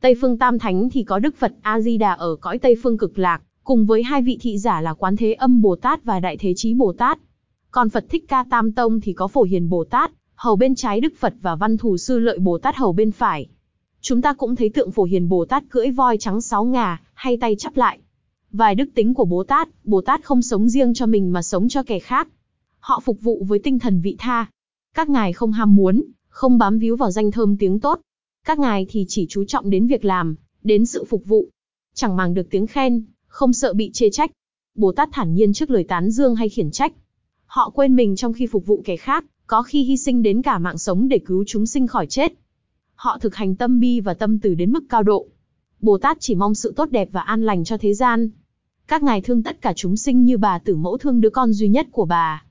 Tây phương Tam Thánh thì có Đức Phật A-di-đà ở cõi Tây phương cực lạc, cùng với hai vị thị giả là Quán Thế Âm Bồ Tát và Đại Thế Chí Bồ Tát. Còn Phật Thích Ca Tam Tông thì có Phổ Hiền Bồ Tát, hầu bên trái Đức Phật và Văn Thù Sư Lợi Bồ Tát hầu bên phải. Chúng ta cũng thấy tượng Phổ Hiền Bồ Tát cưỡi voi trắng sáu ngà, hay tay chắp lại. Vài đức tính của Bồ Tát, Bồ Tát không sống riêng cho mình mà sống cho kẻ khác. Họ phục vụ với tinh thần vị tha. Các ngài không ham muốn, không bám víu vào danh thơm tiếng tốt. Các ngài thì chỉ chú trọng đến việc làm, đến sự phục vụ. Chẳng màng được tiếng khen, không sợ bị chê trách. Bồ Tát thản nhiên trước lời tán dương hay khiển trách. Họ quên mình trong khi phục vụ kẻ khác, có khi hy sinh đến cả mạng sống để cứu chúng sinh khỏi chết. Họ thực hành tâm bi và tâm từ đến mức cao độ. Bồ Tát chỉ mong sự tốt đẹp và an lành cho thế gian. Các ngài thương tất cả chúng sinh như bà tử mẫu thương đứa con duy nhất của bà.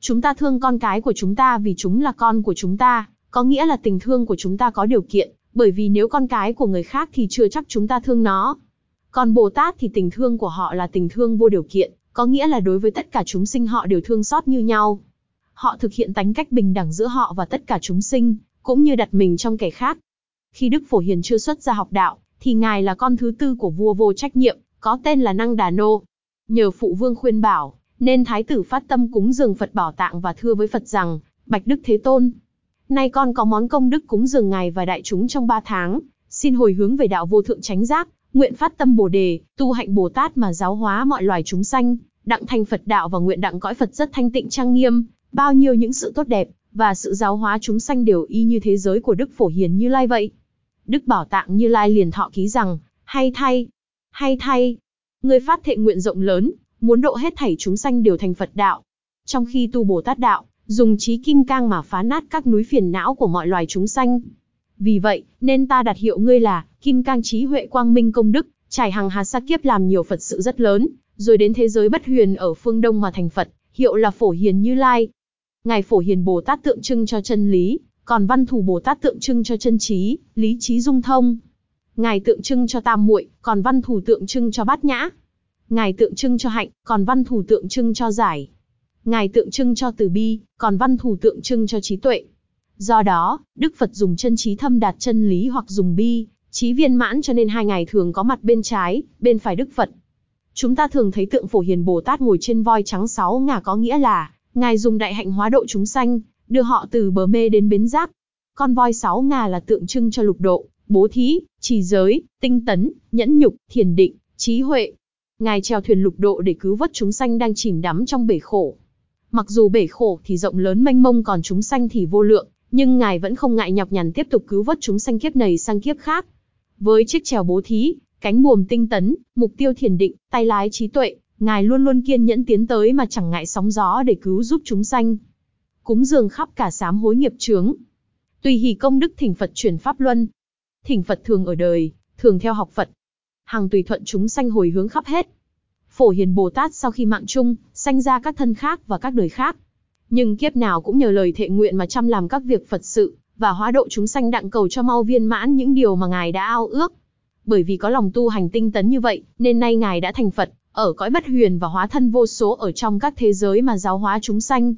Chúng ta thương con cái của chúng ta vì chúng là con của chúng ta, có nghĩa là tình thương của chúng ta có điều kiện, bởi vì nếu con cái của người khác thì chưa chắc chúng ta thương nó. Còn Bồ Tát thì tình thương của họ là tình thương vô điều kiện, có nghĩa là đối với tất cả chúng sinh họ đều thương xót như nhau. Họ thực hiện tánh cách bình đẳng giữa họ và tất cả chúng sinh, cũng như đặt mình trong kẻ khác. Khi Đức Phổ Hiền chưa xuất ra học đạo, thì ngài là con thứ tư của vua vô trách nhiệm, có tên là Năng Đà Nô. Nhờ phụ vương khuyên bảo, nên thái tử phát tâm cúng dường Phật bảo tạng và thưa với Phật rằng, Bạch Đức Thế Tôn, nay con có món công đức cúng dường ngài và đại chúng trong ba tháng, xin hồi hướng về đạo vô thượng chánh giác, nguyện phát tâm Bồ đề, tu hạnh Bồ Tát mà giáo hóa mọi loài chúng sanh, đặng thành Phật đạo và nguyện đặng cõi Phật rất thanh tịnh trang nghiêm, bao nhiêu những sự tốt đẹp và sự giáo hóa chúng sanh đều y như thế giới của Đức Phổ Hiền Như Lai vậy. Đức Bảo Tạng Như Lai liền thọ ký rằng, hay thay, hay thay, người phát thệ nguyện rộng lớn, muốn độ hết thảy chúng sanh đều thành Phật đạo. Trong khi tu Bồ Tát đạo, dùng trí kim cang mà phá nát các núi phiền não của mọi loài chúng sanh. Vì vậy, nên ta đặt hiệu ngươi là Kim Cang trí huệ quang minh công đức, trải hàng hà sa kiếp làm nhiều Phật sự rất lớn, rồi đến thế giới bất huyền ở phương Đông mà thành Phật, hiệu là Phổ Hiền Như Lai. Ngài Phổ Hiền Bồ Tát tượng trưng cho chân lý, còn Văn Thù Bồ Tát tượng trưng cho chân trí, lý trí dung thông. Ngài tượng trưng cho tam muội, còn Văn Thù tượng trưng cho bát nhã. Ngài tượng trưng cho hạnh, còn Văn Thù tượng trưng cho giải. Ngài tượng trưng cho từ bi, còn Văn Thù tượng trưng cho trí tuệ. Do đó, Đức Phật dùng chân trí thâm đạt chân lý hoặc dùng bi, trí viên mãn cho nên hai ngài thường có mặt bên trái, bên phải Đức Phật. Chúng ta thường thấy tượng phổ hiền Bồ Tát ngồi trên voi trắng sáu ngà có nghĩa là, ngài dùng đại hạnh hóa độ chúng sanh, đưa họ từ bờ mê đến bến giác. Con voi sáu ngà là tượng trưng cho lục độ, bố thí, trì giới, tinh tấn, nhẫn nhục, thiền định, trí huệ. Ngài treo thuyền lục độ để cứu vớt chúng sanh đang chìm đắm trong bể khổ. Mặc dù bể khổ thì rộng lớn mênh mông còn chúng sanh thì vô lượng, nhưng ngài vẫn không ngại nhọc nhằn tiếp tục cứu vớt chúng sanh kiếp này sang kiếp khác. Với chiếc chèo bố thí, cánh buồm tinh tấn, mục tiêu thiền định, tay lái trí tuệ, ngài luôn luôn kiên nhẫn tiến tới mà chẳng ngại sóng gió để cứu giúp chúng sanh. Cúng dường khắp cả sám hối nghiệp chướng. Tùy hỷ công đức thỉnh Phật chuyển pháp luân. Thỉnh Phật thường ở đời, thường theo học Phật. hàng tùy thuận chúng sanh hồi hướng khắp hết. Phổ Hiền Bồ Tát sau khi mạng chung, sanh ra các thân khác và các đời khác. Nhưng kiếp nào cũng nhờ lời thệ nguyện mà chăm làm các việc Phật sự, và hóa độ chúng sanh đặng cầu cho mau viên mãn những điều mà Ngài đã ao ước. Bởi vì có lòng tu hành tinh tấn như vậy, nên nay Ngài đã thành Phật, ở cõi bất huyền và hóa thân vô số ở trong các thế giới mà giáo hóa chúng sanh.